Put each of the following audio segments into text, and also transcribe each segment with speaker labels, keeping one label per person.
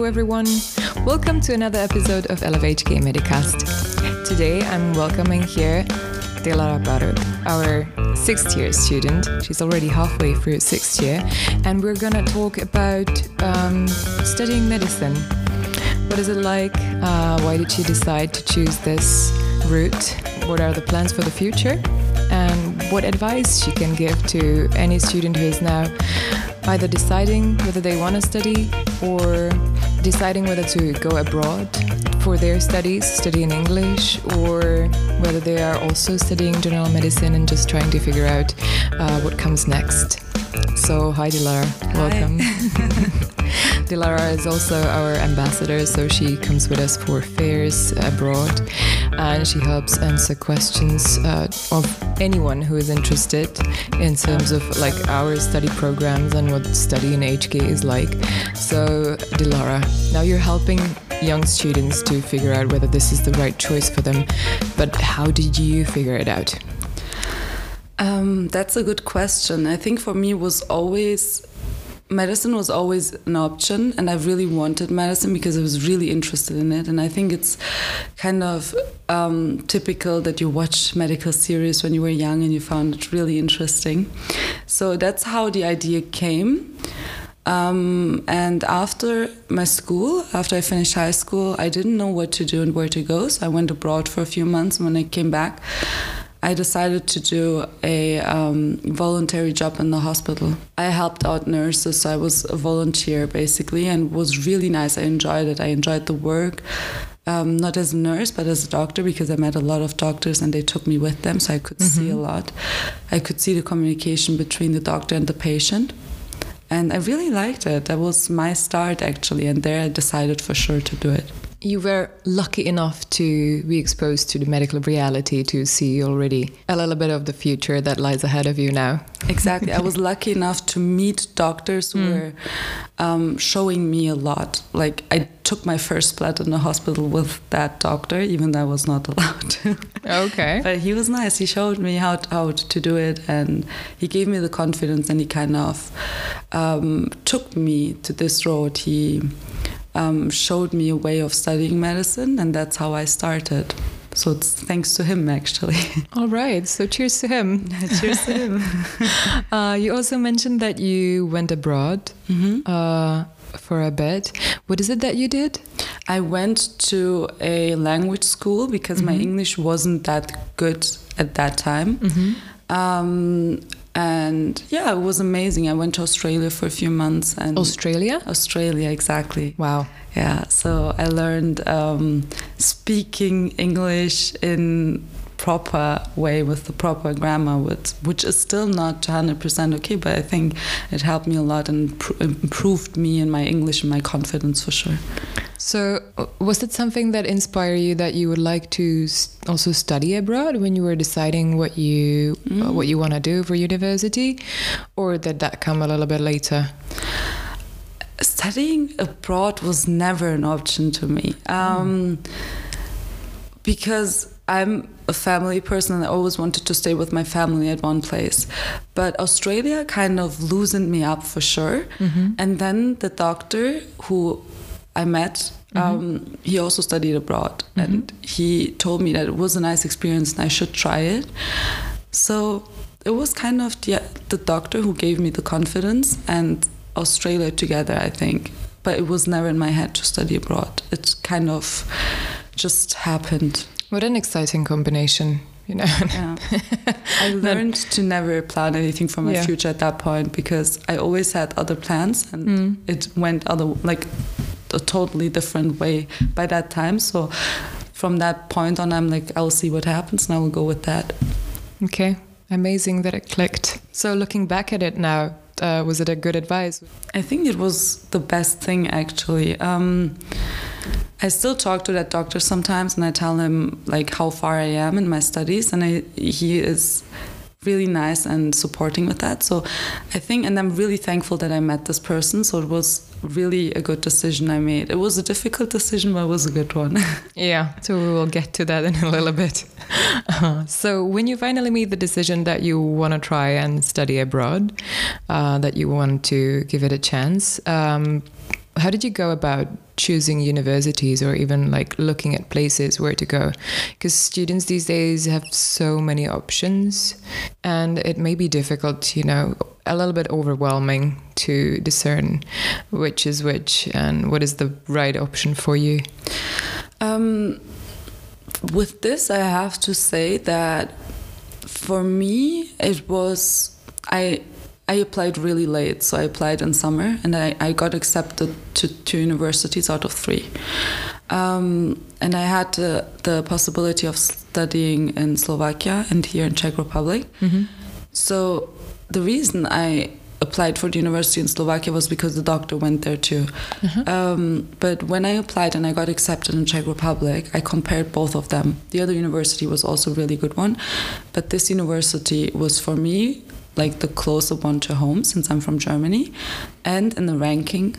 Speaker 1: Hello, everyone. Welcome to another episode of LFHK Medicast. Today, I'm welcoming here Dilara Barut, our sixth year student. She's already halfway through sixth year, and we're gonna talk about um, studying medicine. What is it like? Uh, why did she decide to choose this route? What are the plans for the future? And what advice she can give to any student who is now either deciding whether they want to study or deciding whether to go abroad for their studies, study in English, or whether they are also studying general medicine and just trying to figure out uh, what comes next. So, hi, Dilara. Welcome. Dilara is also our ambassador, so she comes with us for fairs abroad and she helps answer questions uh, of anyone who is interested in terms of like our study programs and what study in HK is like. So, Dilara, now you're helping young students to figure out whether this is the right choice for them, but how did you figure it out?
Speaker 2: Um, that's a good question. I think for me was always medicine was always an option and i really wanted medicine because i was really interested in it and i think it's kind of um, typical that you watch medical series when you were young and you found it really interesting so that's how the idea came um, and after my school, after I finished high school, I didn't know what to do and where to go. So I went abroad for a few months. When I came back, I decided to do a um, voluntary job in the hospital. I helped out nurses. So I was a volunteer basically, and was really nice. I enjoyed it. I enjoyed the work. Um, not as a nurse, but as a doctor, because I met a lot of doctors and they took me with them, so I could mm-hmm. see a lot. I could see the communication between the doctor and the patient. And I really liked it. That was my start, actually, and there I decided for sure to do it
Speaker 1: you were lucky enough to be exposed to the medical reality to see already a little bit of the future that lies ahead of you now.
Speaker 2: Exactly. I was lucky enough to meet doctors who mm. were um, showing me a lot. Like, I took my first blood in the hospital with that doctor, even though I was not allowed to.
Speaker 1: Okay.
Speaker 2: but he was nice. He showed me how to, how to do it and he gave me the confidence and he kind of um, took me to this road. He um, showed me a way of studying medicine, and that's how I started. So it's thanks to him, actually.
Speaker 1: All right. So cheers to him.
Speaker 2: cheers to him.
Speaker 1: uh, you also mentioned that you went abroad mm -hmm. uh, for a bit. What is it that you did?
Speaker 2: I went to a language school because mm -hmm. my mm-hmm. English wasn't that good at that time. Mm -hmm. um, and yeah, it was amazing. I went to Australia for a few months. And
Speaker 1: Australia?
Speaker 2: Australia, exactly.
Speaker 1: Wow.
Speaker 2: Yeah, so I learned um, speaking English in proper way with the proper grammar, which, which is still not 100% okay, but I think it helped me a lot and improved me and my English and my confidence for sure.
Speaker 1: So, uh, was it something that inspired you that you would like to also study abroad when you were deciding what you mm. uh, what you want to do for university, or did that come a little bit later?
Speaker 2: Studying abroad was never an option to me um, mm. because I'm a family person and I always wanted to stay with my family at one place. But Australia kind of loosened me up for sure. Mm-hmm. And then the doctor who I met, mm-hmm. um, he also studied abroad. Mm-hmm. And he told me that it was a nice experience and I should try it. So it was kind of the, the doctor who gave me the confidence and Australia together, I think. But it was never in my head to study abroad. It kind of just happened.
Speaker 1: What an exciting combination. You know.
Speaker 2: Yeah. I learned to never plan anything for my yeah. future at that point because I always had other plans and mm. it went other like a totally different way by that time. So from that point on I'm like I'll see what happens and I will go with that.
Speaker 1: Okay. Amazing that it clicked. So looking back at it now, uh, was it a good advice?
Speaker 2: I think it was the best thing actually. Um, I still talk to that doctor sometimes, and I tell him like how far I am in my studies, and I, he is really nice and supporting with that. So I think, and I'm really thankful that I met this person. So it was really a good decision I made. It was a difficult decision, but it was a good one.
Speaker 1: yeah, so we will get to that in a little bit. Uh, so when you finally made the decision that you want to try and study abroad, uh, that you want to give it a chance. Um, how did you go about choosing universities or even like looking at places where to go? Because students these days have so many options, and it may be difficult, you know, a little bit overwhelming to discern which is which and what is the right option for you.
Speaker 2: Um, with this, I have to say that for me, it was I I applied really late, so I applied in summer, and I, I got accepted to two universities out of three. Um, and I had the, the possibility of studying in Slovakia and here in Czech Republic.
Speaker 1: Mm-hmm.
Speaker 2: So the reason I applied for the university in Slovakia was because the doctor went there too.
Speaker 1: Uh-huh.
Speaker 2: Um, but when I applied and I got accepted in Czech Republic, I compared both of them. The other university was also a really good one, but this university was for me like the closer one to home since I'm from Germany, and in the ranking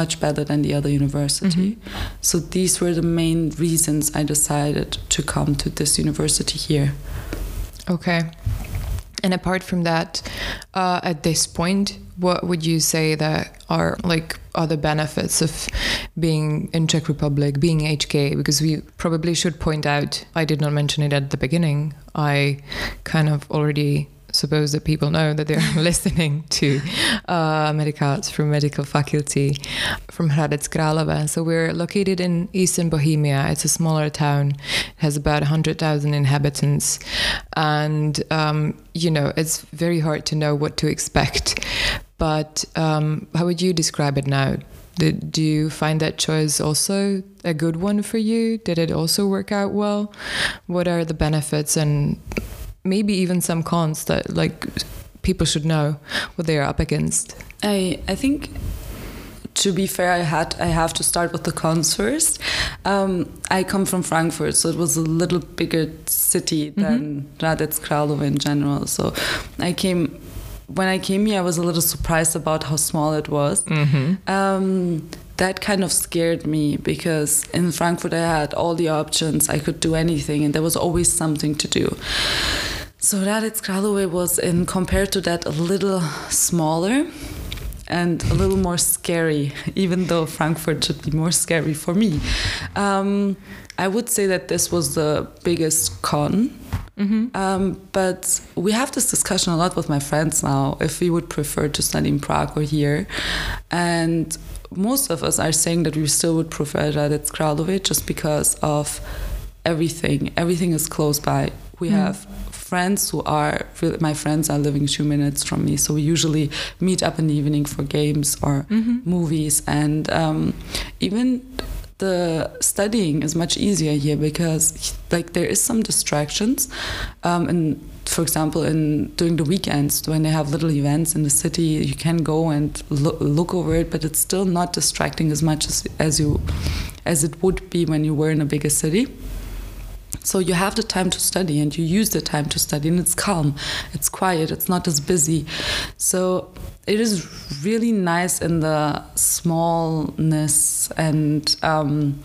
Speaker 2: much better than the other university. So these were the main reasons I decided to come to this university here.
Speaker 1: Okay. And apart from that, uh, at this point, what would you say that are like other benefits of being in Czech Republic, being HK? Because we probably should point out, I did not mention it at the beginning. I kind of already suppose that people know that they're listening to uh, Medicast from medical faculty from Hradec Králové. So we're located in eastern Bohemia. It's a smaller town. It has about 100,000 inhabitants. And, um, you know, it's very hard to know what to expect. But um, how would you describe it now? Did, do you find that choice also a good one for you? Did it also work out well? What are the benefits and maybe even some cons that like people should know what they are up against.
Speaker 2: I I think to be fair, I had I have to start with the cons first. Um, I come from Frankfurt, so it was a little bigger city than mm-hmm. Hradec Králové in general. So I came when I came here, I was a little surprised about how small it was.
Speaker 1: Mm-hmm.
Speaker 2: Um, that kind of scared me because in Frankfurt I had all the options, I could do anything, and there was always something to do. So Hradec Králové was, in compared to that, a little smaller and a little more scary, even though Frankfurt should be more scary for me. Um, I would say that this was the biggest con.
Speaker 1: Mm-hmm.
Speaker 2: Um, but we have this discussion a lot with my friends now if we would prefer to study in Prague or here. And most of us are saying that we still would prefer Hradec Králové just because of everything. Everything is close by. We mm. have friends who are my friends are living two minutes from me so we usually meet up in the evening for games or
Speaker 1: mm-hmm.
Speaker 2: movies and um, even the studying is much easier here because like there is some distractions um, and for example in during the weekends when they have little events in the city you can go and lo- look over it but it's still not distracting as much as, as you as it would be when you were in a bigger city so you have the time to study and you use the time to study, and it's calm, it's quiet, it's not as busy. So it is really nice in the smallness and. Um,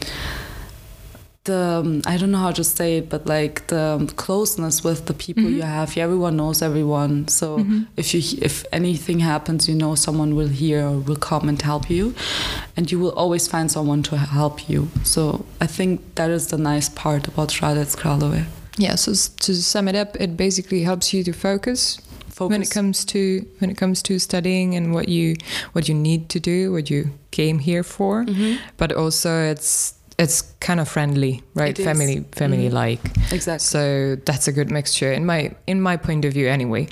Speaker 2: the um, I don't know how to say it, but like the closeness with the people mm-hmm. you have. Everyone knows everyone, so
Speaker 1: mm-hmm.
Speaker 2: if you if anything happens, you know someone will hear or will come and help you, and you will always find someone to help you. So I think that is the nice part about Hradec Králové.
Speaker 1: Yeah. So to sum it up, it basically helps you to focus
Speaker 2: Focus.
Speaker 1: when it comes to when it comes to studying and what you what you need to do what you came here for
Speaker 2: Mhm.
Speaker 1: but also it's it's kind of friendly right
Speaker 2: It
Speaker 1: family family like
Speaker 2: Exactly.
Speaker 1: so that's a good mixture in my in my point of view anyway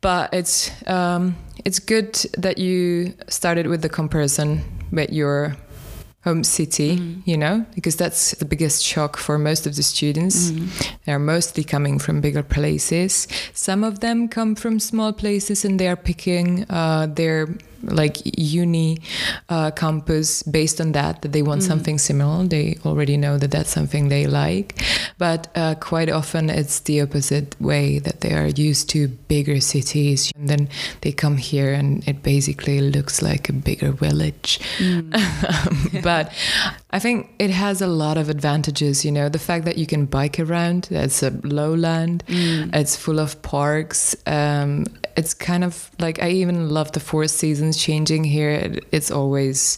Speaker 1: but it's um it's good that you started with the comparison with your home city
Speaker 2: Mhm.
Speaker 1: you know because that's the biggest shock for most of the students
Speaker 2: Mhm.
Speaker 1: they're mostly coming from bigger places. Some of them come from small places and they are picking uh, their like uni uh, campus based on that, that they want
Speaker 2: Mm.
Speaker 1: something similar. They already know that that's something they like. But uh, quite often it's the opposite way that they are used to bigger cities and then they come here and it basically looks like a bigger village.
Speaker 2: Mm.
Speaker 1: but I think it has a lot of advantages, you know, the fact that you can bike around, it's a lowland,
Speaker 2: Mm.
Speaker 1: it's full of parks. Um, it's kind of like I even love the four seasons changing here. It, it's always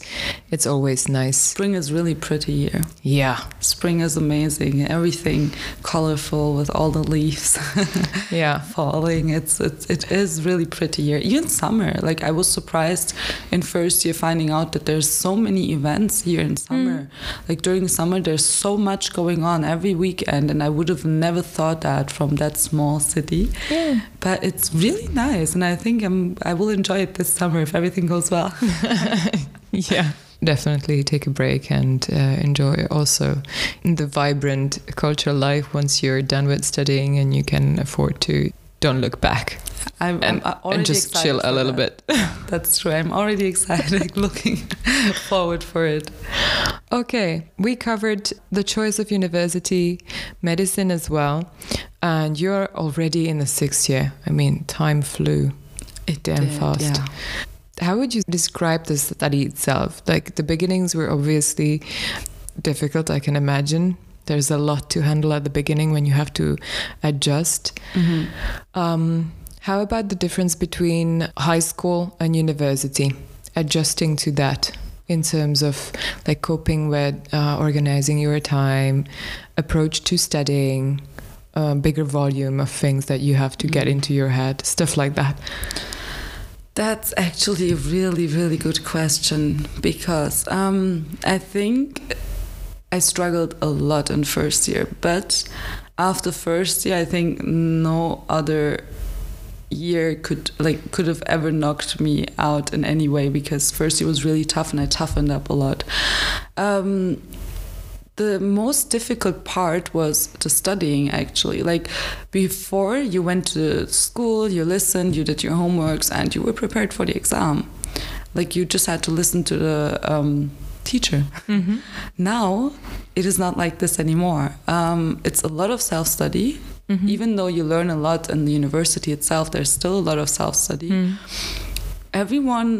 Speaker 1: it's always nice.
Speaker 2: Spring is really pretty here.
Speaker 1: Yeah.
Speaker 2: Spring is amazing. Everything colorful with all the leaves
Speaker 1: Yeah.
Speaker 2: falling. It's, it's it is really pretty here. Even summer. Like I was surprised in first year finding out that there's so many events here in summer. Mm. Like during summer there's so much going on every weekend and I would have never thought that from that small city.
Speaker 1: Yeah.
Speaker 2: But it's really nice and I think I'm I will enjoy it this summer if everything goes well.
Speaker 1: Yeah. Definitely take a break and uh, enjoy also the vibrant cultural life once you're done with studying and you can afford to don't look back
Speaker 2: I'm,
Speaker 1: and,
Speaker 2: I'm already
Speaker 1: and just chill a little
Speaker 2: that.
Speaker 1: bit.
Speaker 2: That's true. I'm already excited looking forward for it.
Speaker 1: Okay, we covered the choice of university, medicine as well, and you're already in the sixth year. I mean, time flew
Speaker 2: It
Speaker 1: damn
Speaker 2: did,
Speaker 1: fast.
Speaker 2: yeah.
Speaker 1: How would you describe the study itself? Like the beginnings were obviously difficult, I can imagine. There's a lot to handle at the beginning when you have to adjust.
Speaker 2: Mhm.
Speaker 1: Um, how about the difference between high school and university? Adjusting to that in terms of like coping with uh, organizing your time, approach to studying, a bigger volume of things that you have to get
Speaker 2: Mhm.
Speaker 1: into your head, stuff like that.
Speaker 2: That's actually a really, really good question because um, I think I struggled a lot in first year, but after first year, I think no other year could like could have ever knocked me out in any way because first year was really tough and I toughened up a lot. Um, the most difficult part was the studying actually like before you went to school you listened you did your homeworks and you were prepared for the exam like you just had to listen to the um, teacher
Speaker 1: Mm-hmm.
Speaker 2: now it is not like this anymore um, it's a lot of self-study
Speaker 1: Mm-hmm.
Speaker 2: even though you learn a lot in the university itself there's still a lot of self-study
Speaker 1: Mm.
Speaker 2: everyone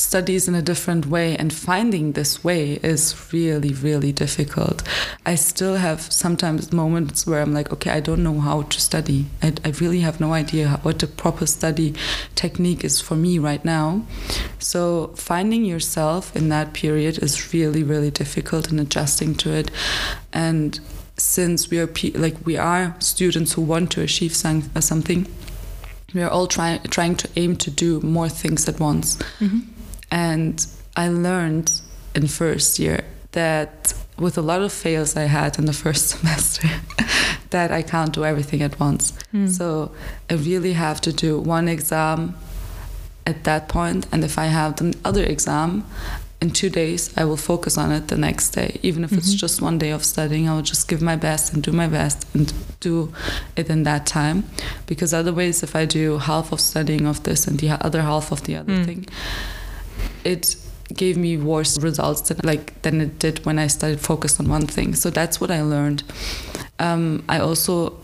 Speaker 2: studies in a different way and finding this way is really really difficult. I still have sometimes moments where i'm like okay i don't know how to study. I, I really have no idea what the proper study technique is for me right now. So finding yourself in that period is really really difficult and adjusting to it. And since we are like we are students who want to achieve something we are all trying trying to aim to do more things at once.
Speaker 1: Mm-hmm.
Speaker 2: And I learned in first year that with a lot of fails I had in the first semester, that I can't do everything at once.
Speaker 1: Mm.
Speaker 2: So I really have to do one exam at that point, and if I have the other exam in two days, I will focus on it the next day. Even if it's
Speaker 1: Mhm.
Speaker 2: just one day of studying, I will just give my best and do my best and do it in that time. Because otherwise, if I do half of studying of this and the other half of the other
Speaker 1: Mm.
Speaker 2: thing, it gave me worse results than like than it did when I started focused on one thing. So that's what I learned. Um, I also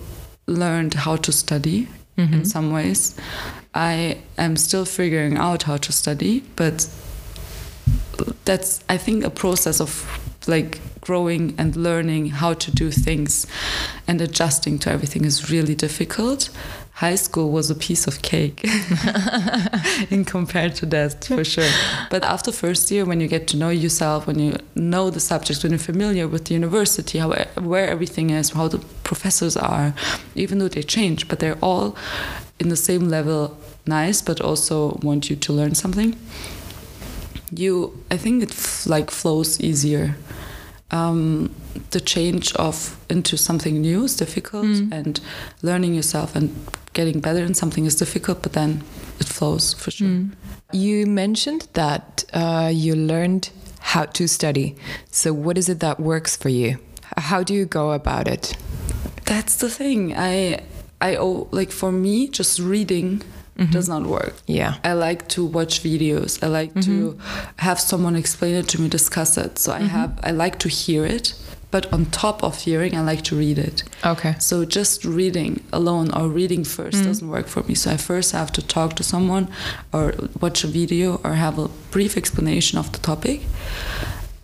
Speaker 2: learned how to study
Speaker 1: Mhm.
Speaker 2: in some ways. I am still figuring out how to study, but that's I think a process of like growing and learning how to do things and adjusting to everything is really difficult. High school was a piece of cake in compared to that for sure. But after first year when you get to know yourself, when you know the subjects, when you're familiar with the university, how where everything is, how the professors are, even though they change, but they're all in the same level nice but also want you to learn something you i think it like flows easier um, the change of into something new is difficult
Speaker 1: Mm.
Speaker 2: and learning yourself and getting better in something is difficult but then it flows for sure
Speaker 1: Mm. You mentioned that uh, you learned how to study. So, what is it that works for you? How do you go about it?
Speaker 2: that's the thing i i oh like for me just reading
Speaker 1: Mhm.
Speaker 2: does not work
Speaker 1: Yeah.
Speaker 2: I like to watch videos. I like to have someone explain it to me, discuss it. So I have I like to hear it, but on top of hearing, I like to read it.
Speaker 1: Okay.
Speaker 2: So just reading alone or reading first doesn't work for me. So I first have to talk to someone or watch a video or have a brief explanation of the topic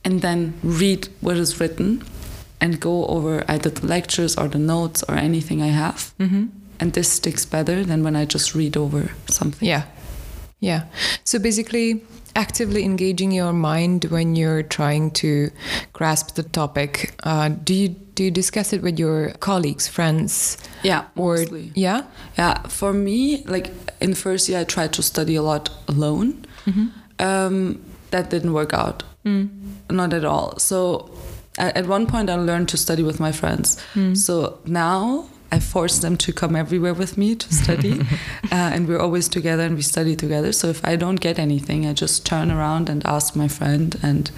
Speaker 2: and then read what is written and go over either the lectures or the notes or anything I have
Speaker 1: Mm-hmm.
Speaker 2: and this sticks better than when I just read over something.
Speaker 1: Yeah. Yeah. So basically, actively engaging your mind when you're trying to grasp the topic. Uh, do you do you discuss it with your colleagues, friends?
Speaker 2: Yeah,
Speaker 1: Or
Speaker 2: mostly.
Speaker 1: yeah.
Speaker 2: Yeah, for me, like in first year, I tried to study a lot alone. Um, that didn't work out, not at all. So at, at one point, I learned to study with my friends. So now I force them to come everywhere with me to study, uh, and we're always together and we study together. So if I don't get anything, I just turn around and ask my friend and.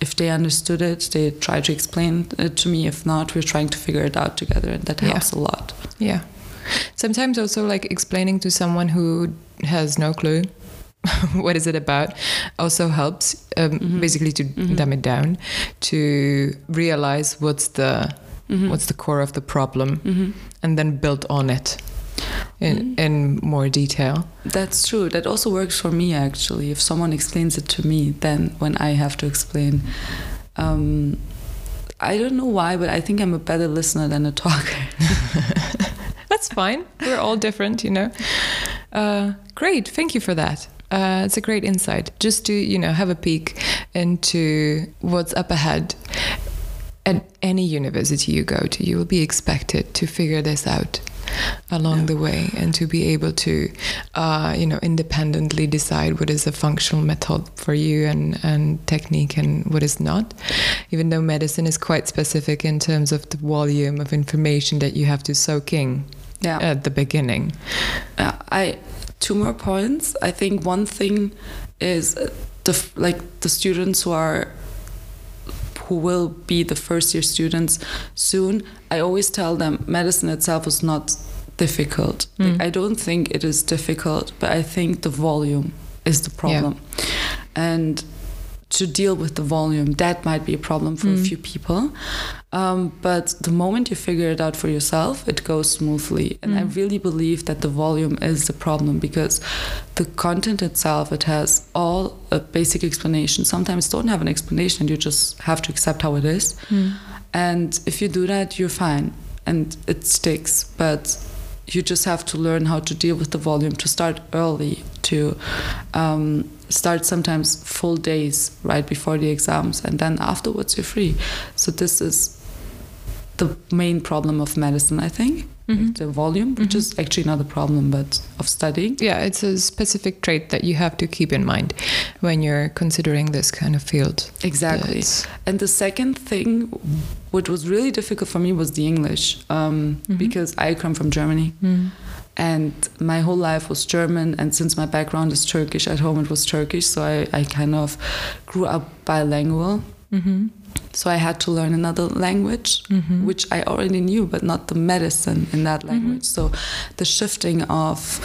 Speaker 2: If they understood it, they try to explain it to me. If not, we're trying to figure it out together, and that
Speaker 1: Yeah.
Speaker 2: helps a lot.
Speaker 1: Yeah. Sometimes also like explaining to someone who has no clue what is it about also helps um, basically to dumb it down to realize what's the what's the core of the problem and then build on it in in more detail.
Speaker 2: That's true. That also works for me actually. If someone explains it to me, then when I have to explain, um, I don't know why, but I think I'm a better listener than a talker.
Speaker 1: That's fine. We're all different, you know. Uh, great. Thank you for that. Uh, it's a great insight. Just to you know have a peek into what's up ahead. At any university you go to, you will be expected to figure this out along the way and to be able to, uh, you know, independently decide what is a functional method for you and, and technique and what is not. Even though medicine is quite specific in terms of the volume of information that you have to soak in
Speaker 2: Yeah.
Speaker 1: at the beginning.
Speaker 2: Uh, I two more points. I think one thing is the like the students who are who will be the first year students soon. I always tell them medicine itself is not difficult. Like, mm. I don't think it is difficult, but I think the volume is the problem. And to deal with the volume, that might be a problem for a few people. Um, but the moment you figure it out for yourself, it goes smoothly. And I really believe that the volume is the problem because the content itself, it has all a basic explanation. Sometimes don't have an explanation, you just have to accept how it is. And if you do that, you're fine and it sticks. But you just have to learn how to deal with the volume to start early to um, start sometimes full days right before the exams and then afterwards you're free. So this is the main problem of medicine i think. Like the volume which mm-hmm. is actually not a problem but of studying.
Speaker 1: Yeah, it's a specific trait that you have to keep in mind when you're considering this kind of field.
Speaker 2: Exactly.
Speaker 1: That's-
Speaker 2: And the second thing, which was really difficult for me, was the English, um, mm-hmm. because I come from Germany. Mm. And my whole life was German, and since my background is Turkish, at home it was Turkish, so I, I kind of grew up bilingual. So I had to learn another language, which I already knew, but not the medicine in that language. So the shifting of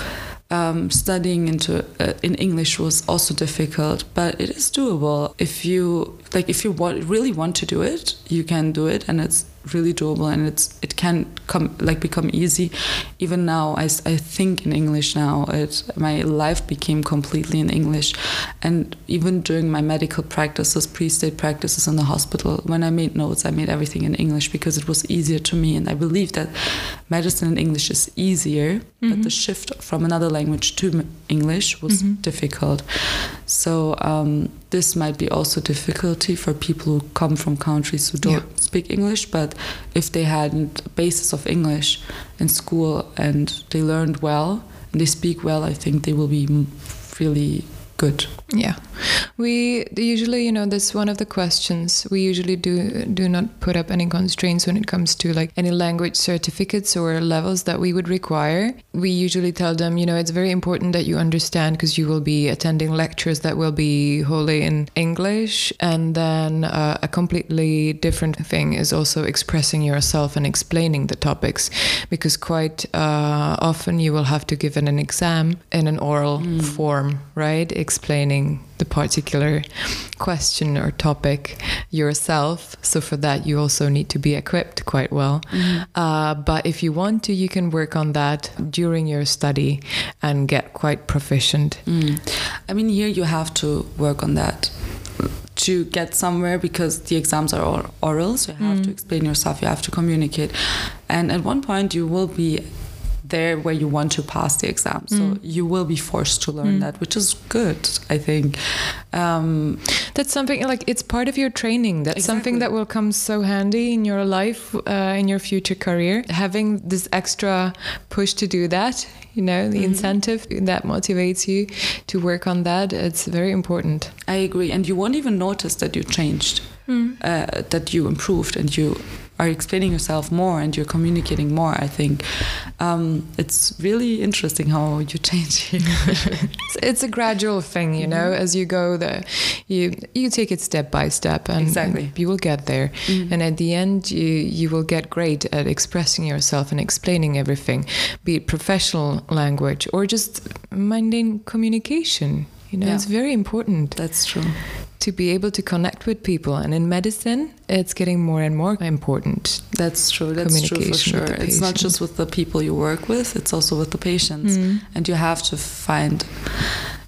Speaker 2: um, studying into uh, in English was also difficult, but it is doable if you like. If you want, really want to do it, you can do it, and it's really doable, and it's it can come like become easy. Even now, I, I think in English now. It my life became completely in English, and even during my medical practices, pre-state practices in the hospital, when I made notes, I made everything in English because it was easier to me, and I believe that medicine in English is easier, but the shift from another language to English was difficult. So um, this might be also difficulty for people who come from countries who don't
Speaker 1: Yeah.
Speaker 2: speak English, but if they had a basis of English in school and they learned well and they speak well, I think they will be really good.
Speaker 1: Yeah, we usually, you know, that's one of the questions. We usually do do not put up any constraints when it comes to like any language certificates or levels that we would require. We usually tell them, you know, it's very important that you understand because you will be attending lectures that will be wholly in English, and then uh, a completely different thing is also expressing yourself and explaining the topics, because quite uh, often you will have to give an, an exam in an oral form, right? Explaining the particular question or topic yourself. So for that, you also need to be equipped quite well. Uh, but if you want to, you can work on that during your study and get quite proficient.
Speaker 2: Mm. I mean, here you have to work on that to get somewhere because the exams are all oral, so you have to explain yourself, you have to communicate. And at one point, you will be there where you want to pass the exam. So
Speaker 1: Mm.
Speaker 2: you will be forced to learn
Speaker 1: Mm.
Speaker 2: that, which is good, I think. Um,
Speaker 1: That's something like it's part of your training. That's something that will come so handy in your life, uh, in your future career. Having this extra push to do that, you know, the
Speaker 2: Mhm.
Speaker 1: incentive that motivates you to work on that, it's very important.
Speaker 2: I agree. And you won't even notice that you changed, uh, that you improved, and you are explaining yourself more and you're communicating more. I think um, it's really interesting how you change.
Speaker 1: It's, it's a gradual thing, you know.
Speaker 2: Mhm.
Speaker 1: As you go, there, you you take it step by step, and,
Speaker 2: Exactly.
Speaker 1: you will get there.
Speaker 2: Mhm.
Speaker 1: And at the end, you you will get great at expressing yourself and explaining everything, be it professional language or just mundane communication. You know,
Speaker 2: Yeah.
Speaker 1: it's very important
Speaker 2: That's true.
Speaker 1: To be able to connect with people. And in medicine, it's getting more and more important.
Speaker 2: That's true. That's true for sure. It's not just with the people you work with; it's also with the patients.
Speaker 1: Mm.
Speaker 2: and you have to find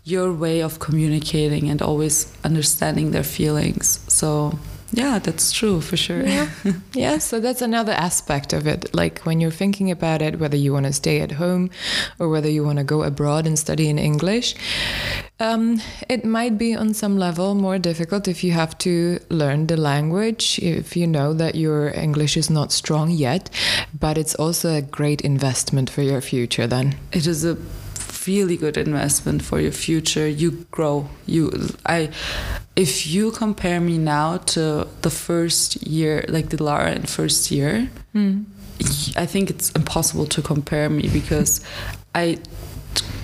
Speaker 2: your way of communicating and always understanding their feelings so yeah that's true for sure
Speaker 1: Yeah. yeah, so that's another aspect of it. Like when you're thinking about it, whether you want to stay at home or whether you want to go abroad and study in English, um, it might be on some level more difficult if you have to learn the language, if you know that your English is not strong yet. But it's also a great investment for your future then.
Speaker 2: it is a really good investment for your future you grow you i if you compare me now to the first year like Dilara in first year I think it's impossible to compare me because I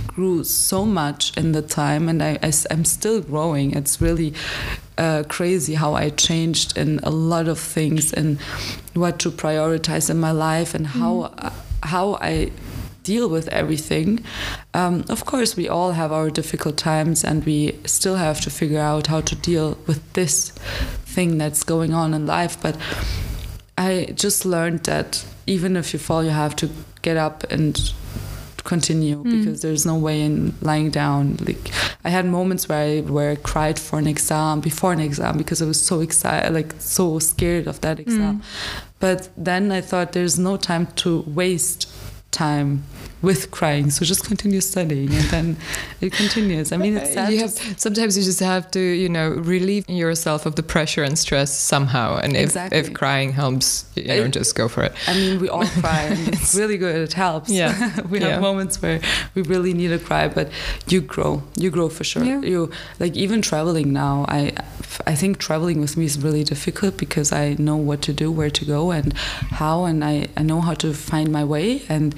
Speaker 2: grew so much in the time and I, I, am still growing. It's really uh, crazy how I changed in a lot of things and what to prioritize in my life and how, uh, how I deal with everything. Um, of course, we all have our difficult times and we still have to figure out how to deal with this thing that's going on in life. But I just learned that even if you fall, you have to get up and continue
Speaker 1: Mm.
Speaker 2: because there's no way in lying down. Like I had moments where I where I cried for an exam before an exam because I was so excited, like so scared of that exam.
Speaker 1: Mm.
Speaker 2: But then I thought there's no time to waste time with crying so just continue studying and then it continues i mean it's sad
Speaker 1: You have, sometimes you just have to, you know, relieve yourself of the pressure and stress somehow. And if,
Speaker 2: Exactly.
Speaker 1: if crying helps, you know,
Speaker 2: It-
Speaker 1: just go for it.
Speaker 2: I mean, we all cry, and it's really good. It helps.
Speaker 1: Yeah.
Speaker 2: we
Speaker 1: Yeah.
Speaker 2: have moments where we really need to cry, but you grow. You grow for sure.
Speaker 1: Yeah.
Speaker 2: You like even traveling now. I I think traveling with me is really difficult because I know what to do, where to go, and how, and I I know how to find my way, and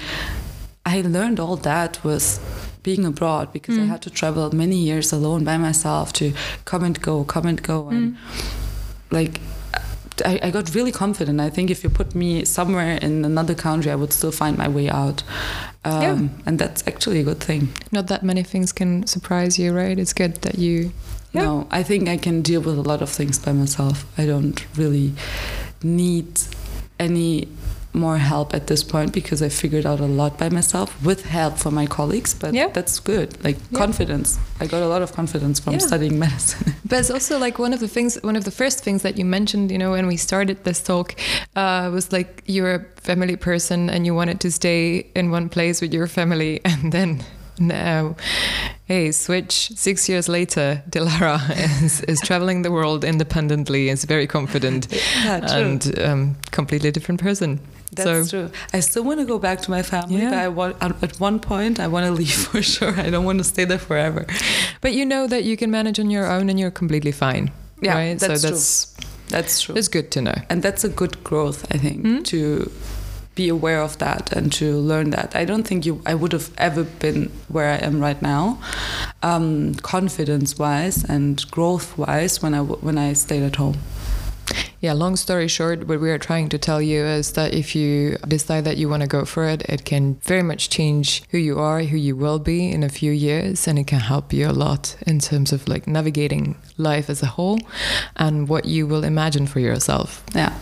Speaker 2: I learned all that with being abroad because I
Speaker 1: Mm.
Speaker 2: had to travel many years alone by myself to come and go, come and go, and
Speaker 1: Mm.
Speaker 2: like I, I got really confident. I think if you put me somewhere in another country, I would still find my way out. Um,
Speaker 1: Yeah.
Speaker 2: And that's actually a good thing.
Speaker 1: Not that many things can surprise you, right? It's good that you. Yeah.
Speaker 2: No, I think I can deal with a lot of things by myself. I don't really need any more help at this point because I figured out a lot by myself with help from my colleagues. But
Speaker 1: Yeah.
Speaker 2: that's good. Like
Speaker 1: Yeah.
Speaker 2: confidence. I got a lot of confidence from
Speaker 1: Yeah.
Speaker 2: studying medicine.
Speaker 1: But it's also like one of the things, one of the first things that you mentioned, you know, when we started this talk, uh, was like you're a family person and you wanted to stay in one place with your family, and then now, hey, switch. Six years later, Dilara is, is traveling the world independently, is very confident,
Speaker 2: yeah,
Speaker 1: and um, completely different person.
Speaker 2: That's
Speaker 1: so
Speaker 2: true. I still want to go back to my family,
Speaker 1: Yeah.
Speaker 2: but I want at one point I want to leave for sure. I don't want to stay there forever.
Speaker 1: but you know that you can manage on your own and you're completely fine.
Speaker 2: Yeah,
Speaker 1: right?
Speaker 2: that's
Speaker 1: so
Speaker 2: true.
Speaker 1: that's
Speaker 2: That's true,
Speaker 1: it's good to know.
Speaker 2: and that's a good growth. I think
Speaker 1: Hmm?
Speaker 2: to be aware of that and to learn that. I don't think you I would have ever been where I am right now, um, confidence wise and growth wise when I when I stayed at home.
Speaker 1: Yeah, long story short, what we are trying to tell you is that if you decide that you want to go for it, it can very much change who you are, who you will be in a few years, and it can help you a lot in terms of like navigating life as a whole and what you will imagine for yourself.
Speaker 2: Yeah.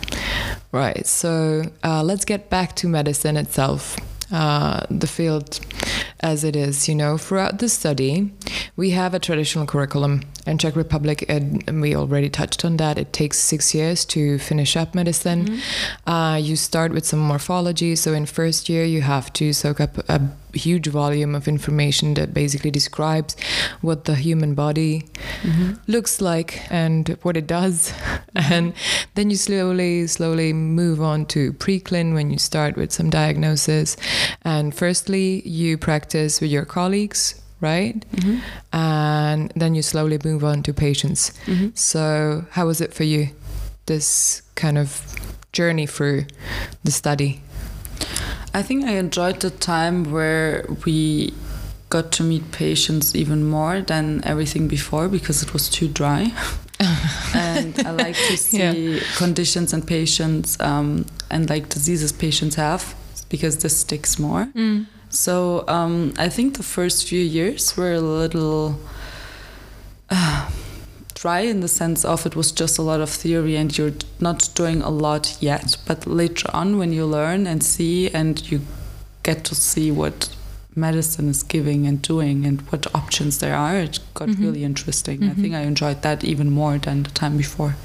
Speaker 1: Right, so uh, let's get back to medicine itself. Uh, the field as it is. You know, throughout the study, we have a traditional curriculum in Czech Republic, and we already touched on that. It takes six years to finish up medicine. Mm-hmm. Uh, you start with some morphology, so in first year you have to soak up a huge volume of information that basically describes what the human body mm-hmm. looks like and what it does. and then you slowly, slowly move on to preclin when you start with some diagnosis. And firstly, you practice with your colleagues right? Mm-hmm. And then you slowly move on to patients. Mm-hmm. So, how was it for you, this kind of journey through the study?
Speaker 2: I think I enjoyed the time where we got to meet patients even more than everything before because it was too dry. and I like to see yeah. conditions and patients um, and like diseases patients have because this sticks more. Mm. So um, I think the first few years were a little. Uh, dry in the sense of it was just a lot of theory and you're not doing a lot yet. But later on, when you learn and see and you get to see what medicine is giving and doing and what options there are, it got mm-hmm. really interesting. Mm-hmm. I think I enjoyed that even more than the time before.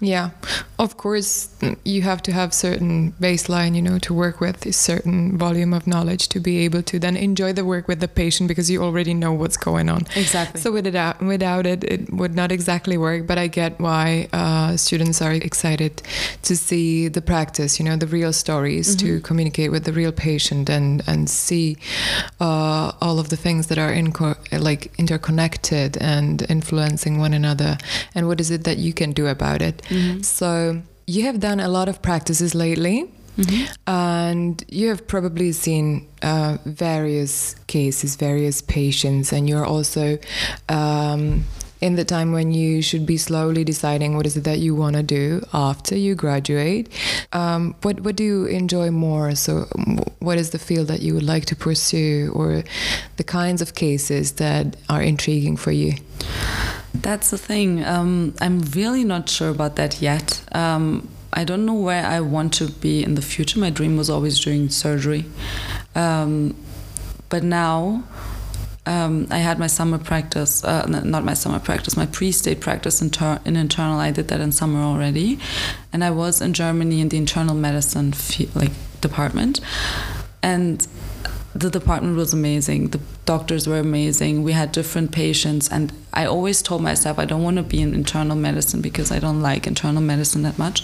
Speaker 1: Yeah, of course, you have to have certain baseline, you know, to work with a certain volume of knowledge to be able to then enjoy the work with the patient because you already know what's going on.
Speaker 2: Exactly.
Speaker 1: So without without it, it would not exactly work. But I get why uh, students are excited to see the practice, you know, the real stories, mm-hmm. to communicate with the real patient and and see uh, all of the things that are in like interconnected and influencing one another. And what is it that you can do about it? Mm-hmm. So you have done a lot of practices lately. Mm-hmm. And you have probably seen uh, various cases, various patients, and you're also um, in the time when you should be slowly deciding what is it that you want to do after you graduate. Um, what what do you enjoy more? So, what is the field that you would like to pursue, or the kinds of cases that are intriguing for you?
Speaker 2: That's the thing. Um, I'm really not sure about that yet. Um, I don't know where I want to be in the future. My dream was always doing surgery. Um, but now um, I had my summer practice, uh, not my summer practice, my pre-state practice in, in, internal. I did that in summer already, and I was in Germany in the internal medicine like department, and the department was amazing. The doctors were amazing. We had different patients, and I always told myself I don't want to be in internal medicine because I don't like internal medicine that much.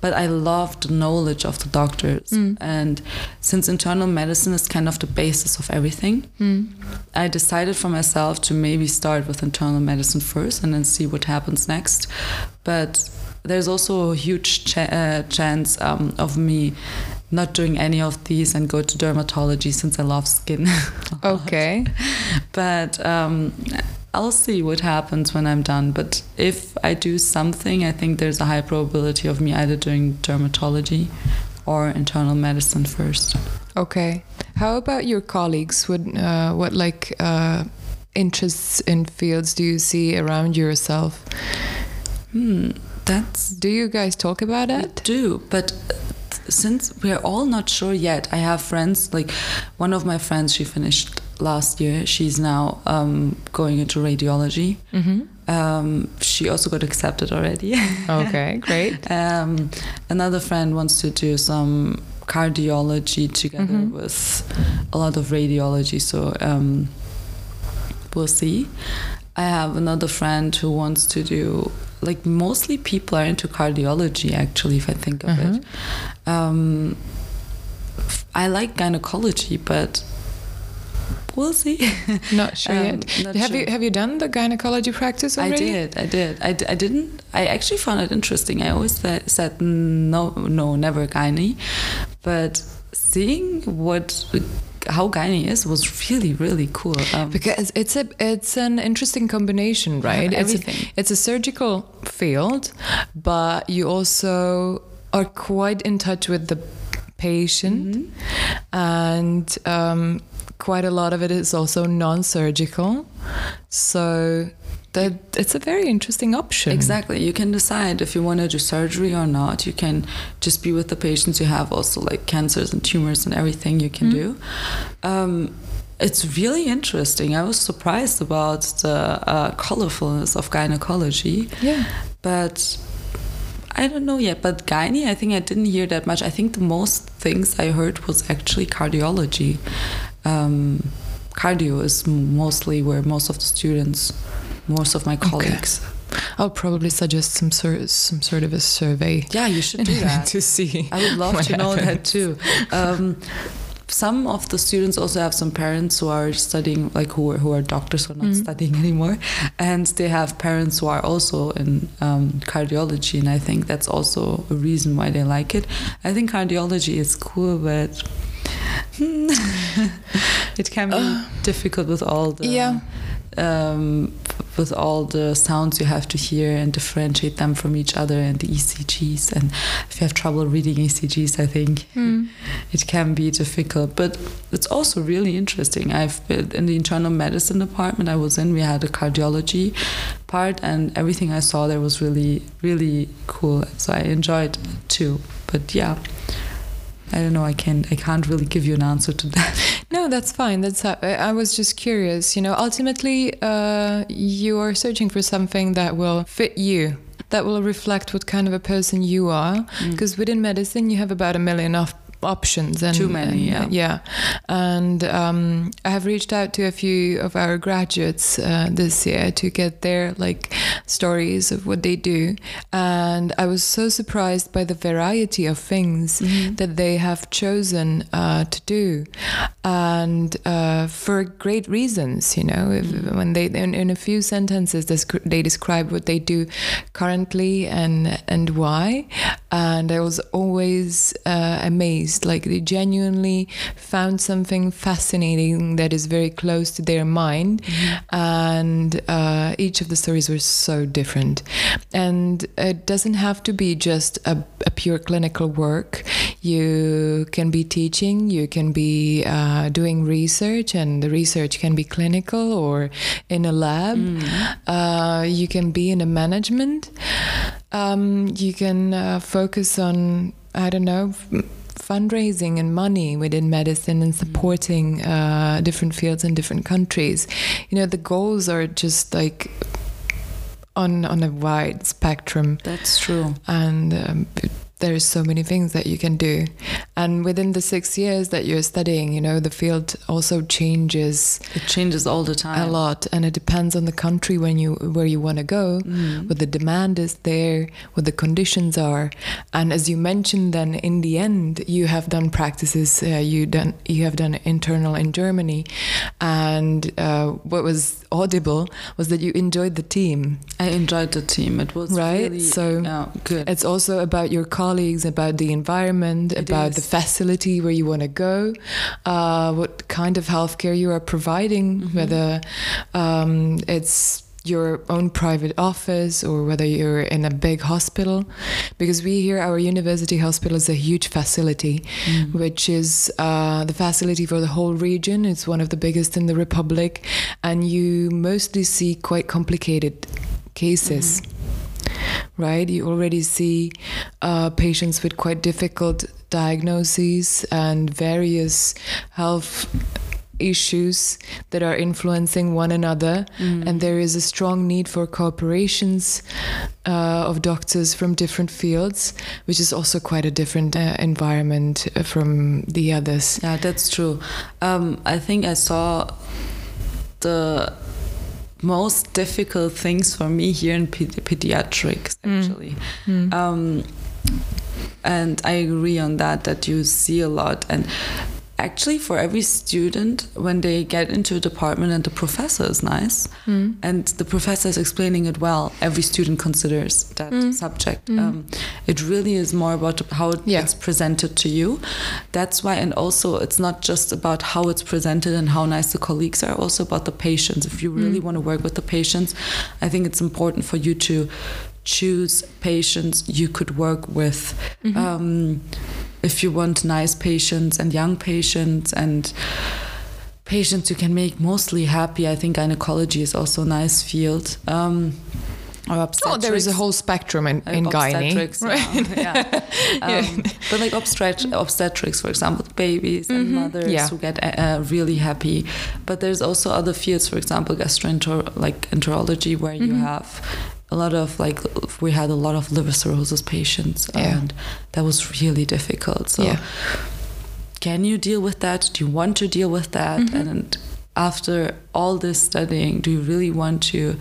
Speaker 2: But I loved the knowledge of the doctors, mm. and since internal medicine is kind of the basis of everything, mm. I decided for myself to maybe start with internal medicine first and then see what happens next. But there's also a huge ch uh, chance um, of me not doing any of these and go to dermatology since I love skin.
Speaker 1: okay.
Speaker 2: But um, I'll see what happens when I'm done. But if I do something, I think there's a high probability of me either doing dermatology or internal medicine first.
Speaker 1: Okay. How about your colleagues? What, uh, what like uh, interests in fields do you see around yourself?
Speaker 2: Hmm, that's.
Speaker 1: Do you guys talk about it?
Speaker 2: Do, but since we're all not sure yet, I have friends like one of my friends. She finished last year. She's now um, going into radiology. Mm-hmm. Um, she also got accepted already.
Speaker 1: okay, great.
Speaker 2: Um, another friend wants to do some cardiology together mm-hmm. with a lot of radiology. So um, we'll see. I have another friend who wants to do like mostly people are into cardiology actually if i think of it uh-huh. um, i like gynecology but we'll see
Speaker 1: not sure um, yet not have sure. you have you done the gynecology practice already?
Speaker 2: i did i did I, I didn't i actually found it interesting i always said no no never gynae but seeing what how gynae is was really really cool.
Speaker 1: Um, because it's a it's an interesting combination right?
Speaker 2: Everything.
Speaker 1: it's a, it's a surgical field but you also are quite in touch with the patient. Mm -hmm. and um, quite a lot of it is also non-surgical so that it's a very interesting option.
Speaker 2: Exactly. You can decide if you want to do surgery or not. You can just be with the patients. You have also like cancers and tumors and everything you can mm. do. Um, it's really interesting. I was surprised about the uh, colorfulness of gynecology.
Speaker 1: Yeah.
Speaker 2: But I don't know yet. But gynae, I think I didn't hear that much. I think the most things I heard was actually cardiology. Um, cardio is mostly where most of the students, most of my colleagues.
Speaker 1: Okay. I'll probably suggest some sort some sort of a survey.
Speaker 2: Yeah, you should do that
Speaker 1: to see.
Speaker 2: I would love to know that too. Um, some of the students also have some parents who are studying, like who are, who are doctors who are not mm. studying anymore, and they have parents who are also in um, cardiology, and I think that's also a reason why they like it. I think cardiology is cool, but it can be uh, difficult with all the
Speaker 1: yeah
Speaker 2: um, with all the sounds you have to hear and differentiate them from each other and the ECGs. And if you have trouble reading ECGs, I think mm. it can be difficult. But it's also really interesting. I've been in the internal medicine department I was in, we had a cardiology part, and everything I saw there was really, really cool. So I enjoyed it too. But yeah. I don't know. I can't. I can't really give you an answer to that.
Speaker 1: No, that's fine. That's. I was just curious. You know, ultimately, uh, you are searching for something that will fit you that will reflect what kind of a person you are because mm. within medicine you have about a million of options
Speaker 2: and too many
Speaker 1: and, yeah. yeah and um, i have reached out to a few of our graduates uh, this year to get their like stories of what they do and i was so surprised by the variety of things mm-hmm. that they have chosen uh, to do and uh, for great reasons you know if, mm-hmm. when they in, in, a few sentences they describe what they do currently and and why and i was always uh, like they genuinely found something fascinating that is very close to their mind. Mm-hmm. and uh, each of the stories were so different. And it doesn't have to be just a, a pure clinical work. You can be teaching you can be uh, doing research and the research can be clinical or in a lab. Mm. uh, you can be in a management. Um, you can uh, focus on I don't know fundraising and money within medicine and supporting uh, different fields in different countries. You know, the goals are just like on on a wide spectrum.
Speaker 2: That's true.
Speaker 1: And um, there's so many things that you can do. And within the six years that you're studying you know the field also changes
Speaker 2: it changes all the time.
Speaker 1: a lot. And it depends on the country when you where you want to go mm. what the demand is there what the conditions are. And as you mentioned then in the end you have done practices uh, you done you have done internal in germany. And uh, what was audible was that you enjoyed the team
Speaker 2: i enjoyed the team it was right really, so yeah, good
Speaker 1: it's also about your colleagues, about the environment, it about is. the facility where you want to go, uh, what kind of healthcare you are providing, mm-hmm. whether um, it's your own private office or whether you're in a big hospital because we here our university hospital is a huge facility mm. which is uh, the facility for the whole region it's one of the biggest in the republic and you mostly see quite complicated cases mm right? You already see uh, patients with quite difficult diagnoses and various health issues that are influencing one another mm. and there is a strong need for cooperations uh, of doctors from different fields which is also quite a different uh, environment uh, from the others
Speaker 2: yeah that's true um, i think i saw the most difficult things for me here in pediatrics mm. actually mm. Um, and i agree on that that you see a lot and actually for every student when they get into a department and the professor is nice mm. and the professor is explaining it well every student considers that mm. subject mm. Um, it really is more about how yeah. it's presented to you that's why and also it's not just about how it's presented and how nice the colleagues are also about the patients if you really mm. want to work with the patients i think it's important for you to choose patients you could work with -hmm. um, if you want nice patients and young patients and patients you can make mostly happy, I think gynecology is also a nice field. Um, or
Speaker 1: Oh, there is a whole spectrum in,
Speaker 2: Uh,
Speaker 1: in gynae.
Speaker 2: obstetrics, yeah. yeah. Um, But like obstet- obstetrics, for example, babies and mothers
Speaker 1: Mm-hmm. Yeah.
Speaker 2: who get uh, uh, really happy. But there's also other fields, for example, gastroenter like enterology, where you
Speaker 1: Mm-hmm.
Speaker 2: have a lot of like we had a lot of liver cirrhosis patients,
Speaker 1: Yeah.
Speaker 2: and that was really difficult. So.
Speaker 1: Yeah.
Speaker 2: Can you deal with that? Do you want to deal with that?
Speaker 1: Mm-hmm.
Speaker 2: And after all this studying, do you really want to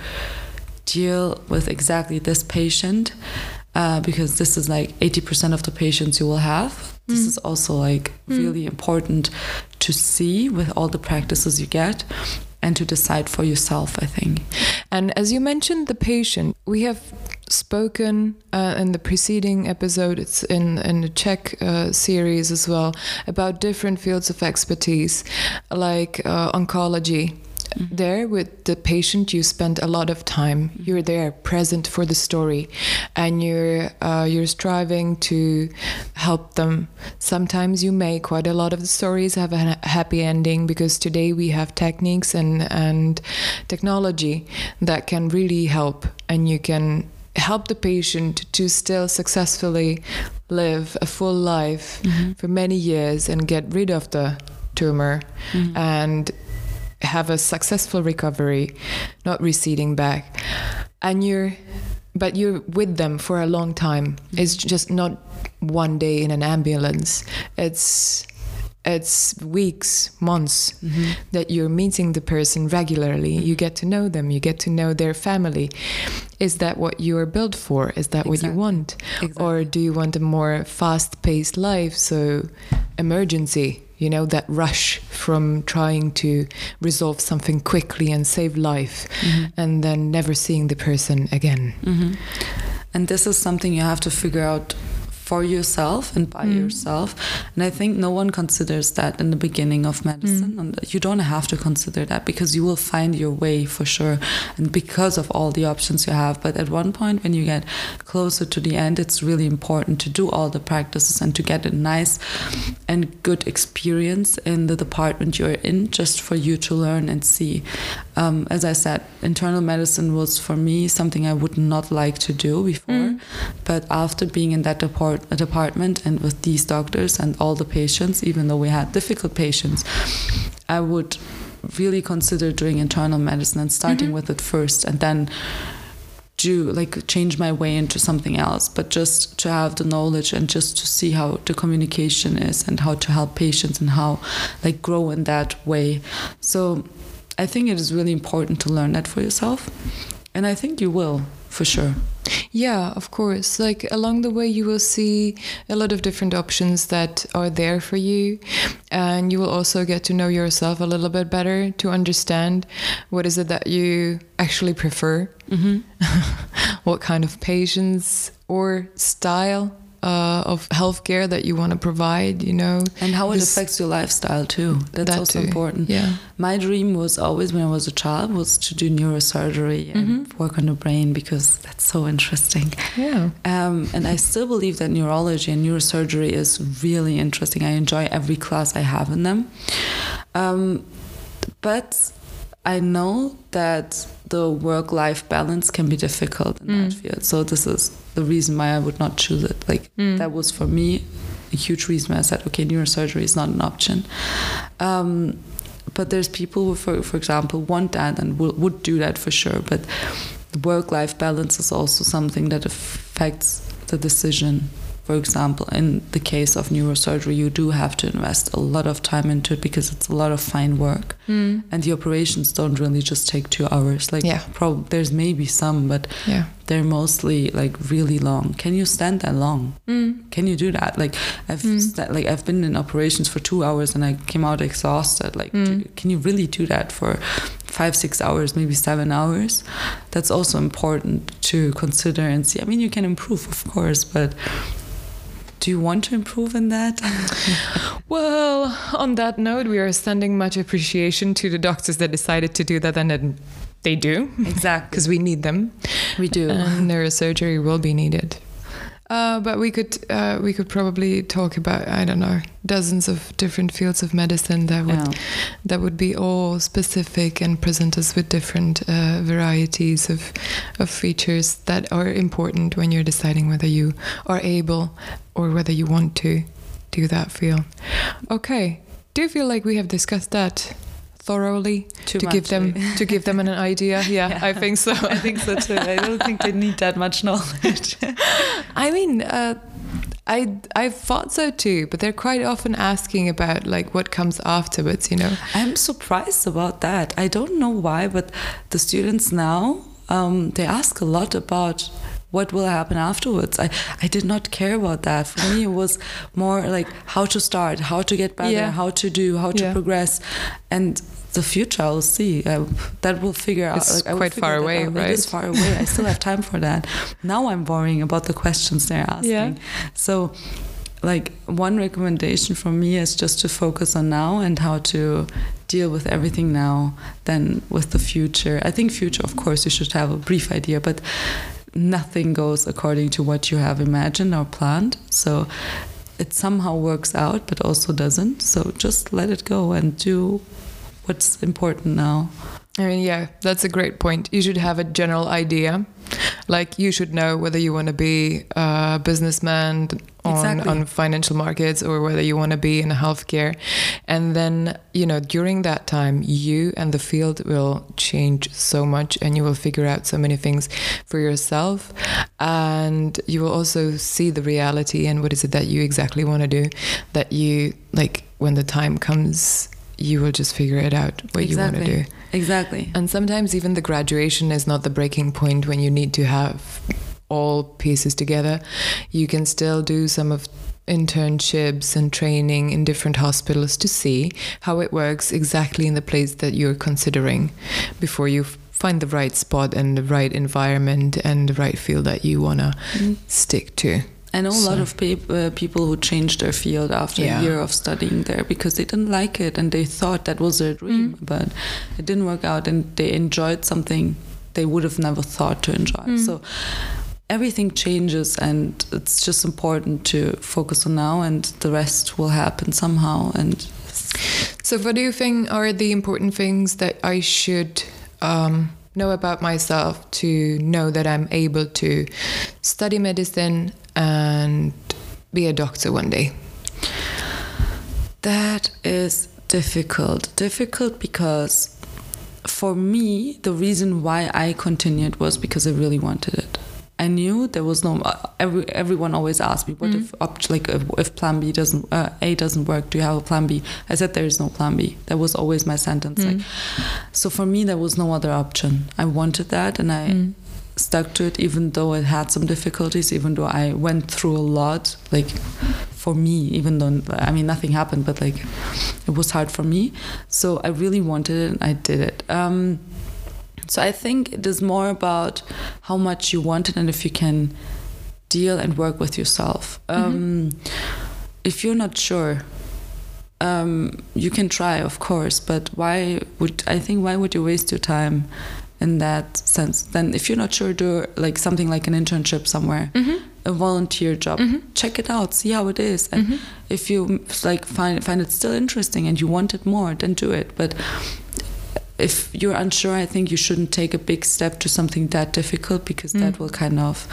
Speaker 2: deal with exactly this patient? Uh, because this is like 80% of the patients you will have. This is also like really important to see with all the practices you get and to decide for yourself, I think.
Speaker 1: And as you mentioned, the patient, we have spoken uh, in the preceding episode, it's in, in the Czech uh, series as well, about different fields of expertise, like uh, oncology. There, with the patient, you spend a lot of time. Mm-hmm. You're there, present for the story, and you're uh, you're striving to help them. Sometimes you may quite a lot of the stories have a happy ending because today we have techniques and and technology that can really help, and you can help the patient to still successfully live a full life mm-hmm. for many years and get rid of the tumor mm-hmm. and have a successful recovery, not receding back. And you're but you're with them for a long time. It's just not one day in an ambulance. It's it's weeks, months mm-hmm. that you're meeting the person regularly. You get to know them, you get to know their family. Is that what you are built for? Is that what you
Speaker 2: Exactly.
Speaker 1: want? Or do you want a more fast paced life? So, emergency, you know, that rush from trying to resolve something quickly and save life and then never seeing the person again.
Speaker 2: hmm And this is something you have to figure out for yourself and by mm. yourself. And I think no one considers that in the beginning of medicine. Mm. And you don't have to consider that because you will find your way for sure. And because of all the options you have. But at one point, when you get closer to the end, it's really important to do all the practices and to get a nice and good experience in the department you're in just for you to learn and see. Um, as I said, internal medicine was for me something I would not like to do before. Mm. But after being in that depart- department and with these doctors and all the patients, even though we had difficult patients, I would really consider doing internal medicine and starting mm-hmm. with it first and then do like change my way into something else. But just to have the knowledge and just to see how the communication is and how to help patients and how like grow in that way. So i think it is really important to learn that for yourself. And i think you will for sure
Speaker 1: Yeah, of course. Like along the way, you will see a lot of different options that are there for you. And you will also get to know yourself a little bit better to understand what is it that you actually prefer, mm-hmm. what kind of patients or style uh, of healthcare that you want to provide, you know.
Speaker 2: and how it affects your lifestyle too that's
Speaker 1: That
Speaker 2: also
Speaker 1: too,
Speaker 2: important
Speaker 1: yeah.
Speaker 2: my dream was always when i was a child was to do neurosurgery and work on the brain because that's so interesting
Speaker 1: Yeah.
Speaker 2: Um, and I still believe that neurology and neurosurgery is really interesting. I enjoy every class I have in them. Um, but I know that the work life balance can be difficult in that field. So, this is the reason why I would not choose it. Like, that was for me a huge reason why I said, okay, neurosurgery is not an option. Um, but there's people who, for, for example, want that and will, would do that for sure. But the work life balance is also something that affects the decision. For example, in the case of neurosurgery, you do have to invest a lot of time into it because it's a lot of fine work. Hmm. And the operations don't really just take two hours. Like,
Speaker 1: Yeah.
Speaker 2: prob- there's maybe some, but
Speaker 1: Yeah.
Speaker 2: they're mostly like really long. Can you stand that long? Hmm. Can you do that? Like I've hmm. sta- like I've been in operations for two hours and I came out exhausted. Like, do- can you really do that for five, six hours, maybe seven hours? That's also important to consider and see. I mean, you can improve, of course, but do you want to improve in that?
Speaker 1: Well, on that note, we are sending much appreciation to the doctors that decided to do that, and they do
Speaker 2: exactly.
Speaker 1: because we need them.
Speaker 2: We do.
Speaker 1: And neurosurgery will be needed. Uh, but we could uh, we could probably talk about I don't know dozens of different fields of medicine that would
Speaker 2: Yeah.
Speaker 1: that would be all specific and present us with different uh, varieties of of features that are important when you're deciding whether you are able or whether you want to do that field. Okay, do you feel like we have discussed that thoroughly
Speaker 2: Too
Speaker 1: to
Speaker 2: much,
Speaker 1: give them
Speaker 2: maybe.
Speaker 1: to give them an idea? Yeah,
Speaker 2: Yeah.
Speaker 1: I think so.
Speaker 2: I think so too. I don't think they need that much knowledge.
Speaker 1: I mean, uh, I I thought so too, but they're quite often asking about like what comes afterwards. You know,
Speaker 2: I'm surprised about that. I don't know why, but the students now um, they ask a lot about what will happen afterwards. I, I did not care about that. For me, it was more like how to start, how to get better,
Speaker 1: Yeah.
Speaker 2: how to do, how to
Speaker 1: Yeah.
Speaker 2: progress, and the future I'll see. Uh, that will figure out.
Speaker 1: It's
Speaker 2: I will
Speaker 1: quite far away,
Speaker 2: out.
Speaker 1: right?
Speaker 2: It is far away. I still have time for that. Now I'm worrying about the questions they're asking.
Speaker 1: Yeah.
Speaker 2: So like one recommendation from me is just to focus on now and how to deal with everything now than with the future i think future of course you should have a brief idea but nothing goes according to what you have imagined or planned so it somehow works out but also doesn't so just let it go and do what's important now
Speaker 1: I mean, yeah, that's a great point. You should have a general idea, like you should know whether you want to be a businessman on
Speaker 2: Exactly.
Speaker 1: on financial markets or whether you want to be in healthcare, and then you know during that time you and the field will change so much, and you will figure out so many things for yourself, and you will also see the reality and what is it that you exactly want to do, that you like when the time comes. You will just figure it out what you want to do.
Speaker 2: exactly
Speaker 1: And sometimes even the graduation is not the breaking point when you need to have all pieces together. You can still do some of internships and training in different hospitals to see how it works exactly in the place that you're considering before you find the right spot and the right environment and the right field that you want to mm-hmm. stick to.
Speaker 2: I know a lot of peop uh, people who changed their field after
Speaker 1: Yeah.
Speaker 2: a year of studying there because they didn't like it and they thought that was their dream,
Speaker 1: Mm.
Speaker 2: but it didn't work out and they enjoyed something they would have never thought to enjoy.
Speaker 1: Mm.
Speaker 2: So everything changes and it's just important to focus on now and the rest will happen somehow and
Speaker 1: So, what do you think are the important things that I should um, know about myself to know that I'm able to study medicine and be a doctor one day?
Speaker 2: That is difficult. Difficult because for me, the reason why I continued was because I really wanted it. I knew there was no. Uh, every everyone always asked me, "What if op- like if, if Plan B doesn't uh, A doesn't work? Do you have a Plan B?" I said, "There is no Plan B." That was always my sentence. Like, so for me, there was no other option. I wanted that, and I stuck to it, even though it had some difficulties. Even though I went through a lot, like for me, even though I mean nothing happened, but like it was hard for me. So I really wanted it, and I did it. Um, so I think it is more about how much you want it and if you can deal and work with yourself. Um, If you're not sure, um, you can try, of course, but why would I think why would you waste your time in that sense? Then if you're not sure, do like something like an internship somewhere, a volunteer job. Check it out, see how it is, and if you like find find it still interesting and you want it more, then do it. But if you're unsure, I think you shouldn't take a big step to something that difficult because that will kind of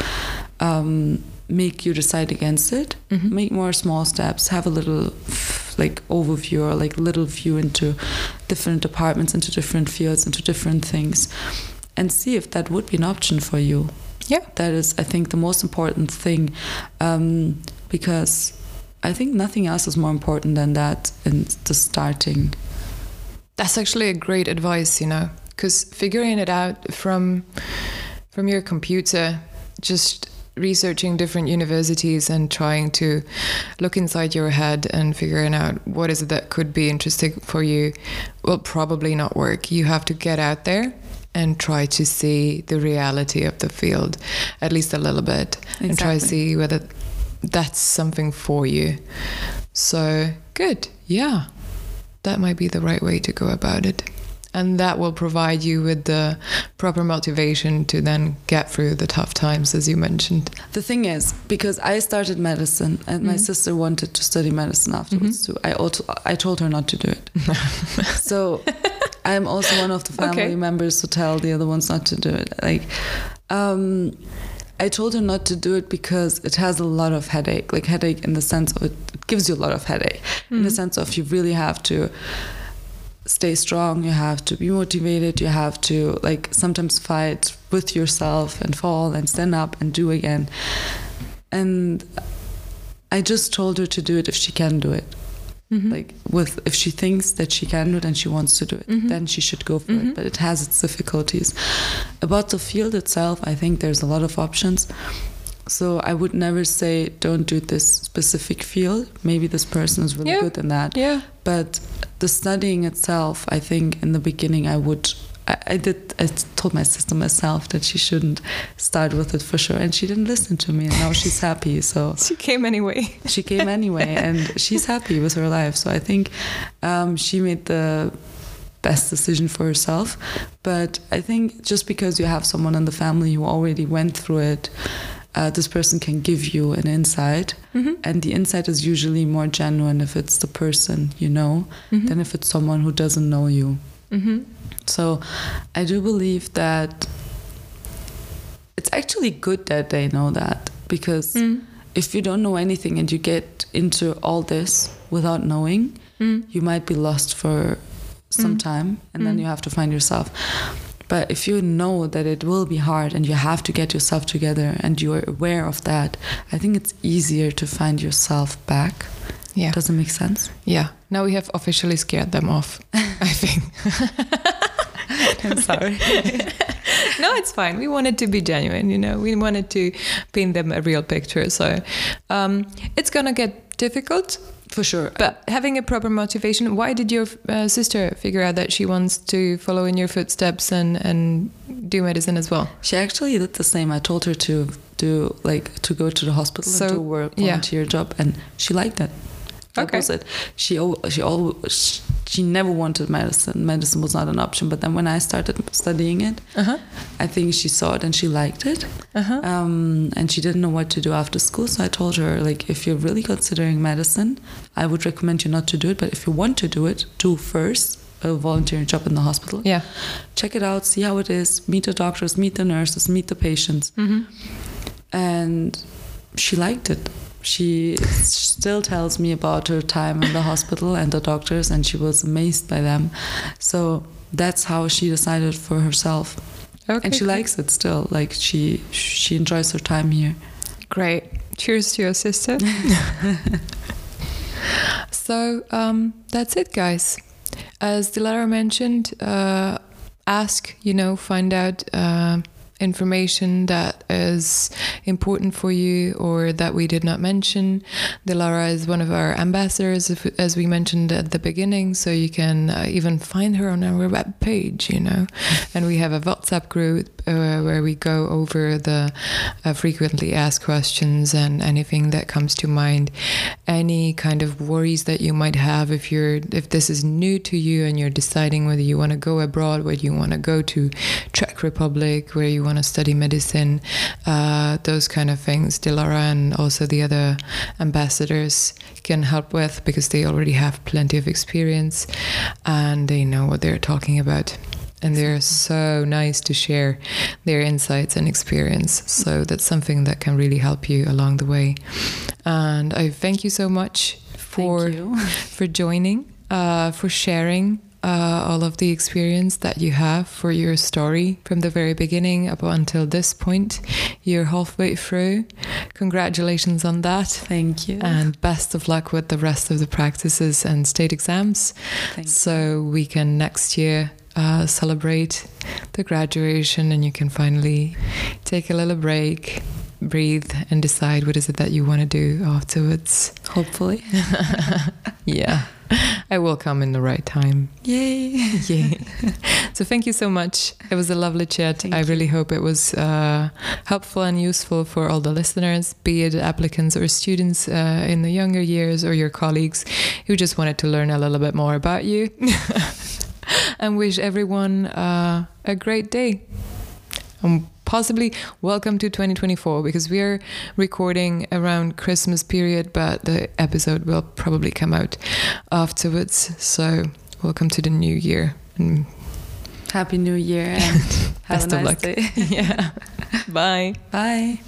Speaker 2: um, make you decide against it. Make more small steps. Have a little like overview or like little view into different departments, into different fields, into different things, and see if that would be an option for you.
Speaker 1: Yeah.
Speaker 2: That is, I think, the most important thing um, because I think nothing else is more important than that in the starting.
Speaker 1: That's actually a great advice, you know, because figuring it out from from your computer, just researching different universities and trying to look inside your head and figuring out what is it that could be interesting for you will probably not work. You have to get out there and try to see the reality of the field at least a little bit and try to see whether that's something for you. So, good. Yeah that might be the right way to go about it. and that will provide you with the proper motivation to then get through the tough times as you mentioned
Speaker 2: The thing is, because I started medicine and my sister wanted to study medicine afterwards too, I also I told her not to do it. so I'm also one of the family
Speaker 1: Okay.
Speaker 2: members who tell the other ones not to do it. Like, um, I told her not to do it because it has a lot of headache. Like headache in the sense of it gives you a lot of headache. In the hmm. sense of you really have to stay strong. You have to be motivated. You have to like sometimes fight with yourself and fall and stand up and do again. And I just told her to do it if she can do it. Mm-hmm. Like with if she thinks that she can do it and she wants to do it, mm-hmm. then she should go for it. Mm-hmm. But it has its difficulties. About the field itself, I think there's a lot of options. So I would never say don't do this specific field. Maybe this person is really
Speaker 1: Yeah.
Speaker 2: good in that.
Speaker 1: yeah
Speaker 2: But the studying itself, I think in the beginning I would. I, I did. I told my sister myself that she shouldn't start with it for sure, and she didn't listen to me. And now she's happy. So
Speaker 1: she came anyway
Speaker 2: she came anyway, and she's happy with her life. So I think um, she made the best decision for herself. But I think just because you have someone in the family who already went through it, uh, this person can give you an insight, and the insight is usually more genuine if it's the person you know than if it's someone who doesn't know you.
Speaker 1: mm-hmm.
Speaker 2: So I do believe that it's actually good that they know that because
Speaker 1: Mm.
Speaker 2: if you don't know anything and you get into all this without knowing,
Speaker 1: Mm.
Speaker 2: you might be lost for some time and then you have to find yourself. But if you know that it will be hard and you have to get yourself together and you are aware of that, I think it's easier to find yourself back.
Speaker 1: yeah
Speaker 2: Does it make sense?
Speaker 1: yeah now we have officially scared them off i think
Speaker 2: I'm sorry.
Speaker 1: no, it's fine. We wanted to be genuine, you know. We wanted to paint them a real picture. So um, it's gonna get difficult,
Speaker 2: For sure.
Speaker 1: but having a proper motivation. Why did your uh, sister figure out that she wants to follow in your footsteps and and do medicine as well?
Speaker 2: She actually did the same. I told her to do like to go to the hospital
Speaker 1: So,
Speaker 2: and do work
Speaker 1: yeah.
Speaker 2: volunteer job, and she liked it. That
Speaker 1: Okay.
Speaker 2: was it. She she always she never wanted medicine. Medicine was not an option. But then when I started studying it,
Speaker 1: Uh huh.
Speaker 2: I think she saw it and she liked it.
Speaker 1: Uh huh.
Speaker 2: Um, and she didn't know what to do after school. So I told her like, if you're really considering medicine, I would recommend you not to do it. But if you want to do it, do first a volunteer job in the hospital
Speaker 1: Yeah.
Speaker 2: check it out, see how it is, meet the doctors, meet the nurses, meet the patients.
Speaker 1: Mm-hmm.
Speaker 2: And she liked it. She still tells me about her time in the hospital and the doctors, and she was amazed by them. So that's how she decided for herself.
Speaker 1: Okay.
Speaker 2: and she likes it still. Like she she enjoys her time here.
Speaker 1: Great. Cheers to your sister. so um, that's it, guys. As Dilara mentioned, uh, ask, you know, find out uh, information that is important for you or that we did not mention. Dilara is one of our ambassadors, as we mentioned at the beginning, so you can uh, even find her on our web page, you know. And we have a WhatsApp group uh, where we go over the uh, frequently asked questions and anything that comes to mind, any kind of worries that you might have if you're if this is new to you and you're deciding whether you want to go abroad, whether you want to go to Czech Republic, where you want to study medicine, uh, those kind of things. Dilara and also the other ambassadors can help with because they already have plenty of experience and they know what they're talking about and they're so nice to share their insights and experience. So that's something that can really help you along the way. And I thank you so much for for joining, uh, for sharing. Uh, all of the experience that you have for your story from the very beginning up until this point. You're halfway through. Congratulations on that.
Speaker 2: Thank you.
Speaker 1: And best of luck with the rest of the practices and state exams
Speaker 2: Thank
Speaker 1: so we can next year uh, celebrate the graduation and you can finally take a little break breathe and decide what is it that you want to do afterwards
Speaker 2: Hopefully.
Speaker 1: yeah i will come in the right time
Speaker 2: Yay.
Speaker 1: yeah so thank you so much it was a lovely chat
Speaker 2: Thank
Speaker 1: i
Speaker 2: you.
Speaker 1: really hope it was uh, helpful and useful for all the listeners be it applicants or students uh, in the younger years or your colleagues who just wanted to learn a little bit more about you and wish everyone uh, a great day. And possibly welcome to 2024 because we are recording around Christmas period, but the episode will probably come out afterwards. So welcome to the new year and
Speaker 2: Happy New Year and have
Speaker 1: best
Speaker 2: a
Speaker 1: of
Speaker 2: nice
Speaker 1: luck.
Speaker 2: day.
Speaker 1: yeah. Bye.
Speaker 2: Bye.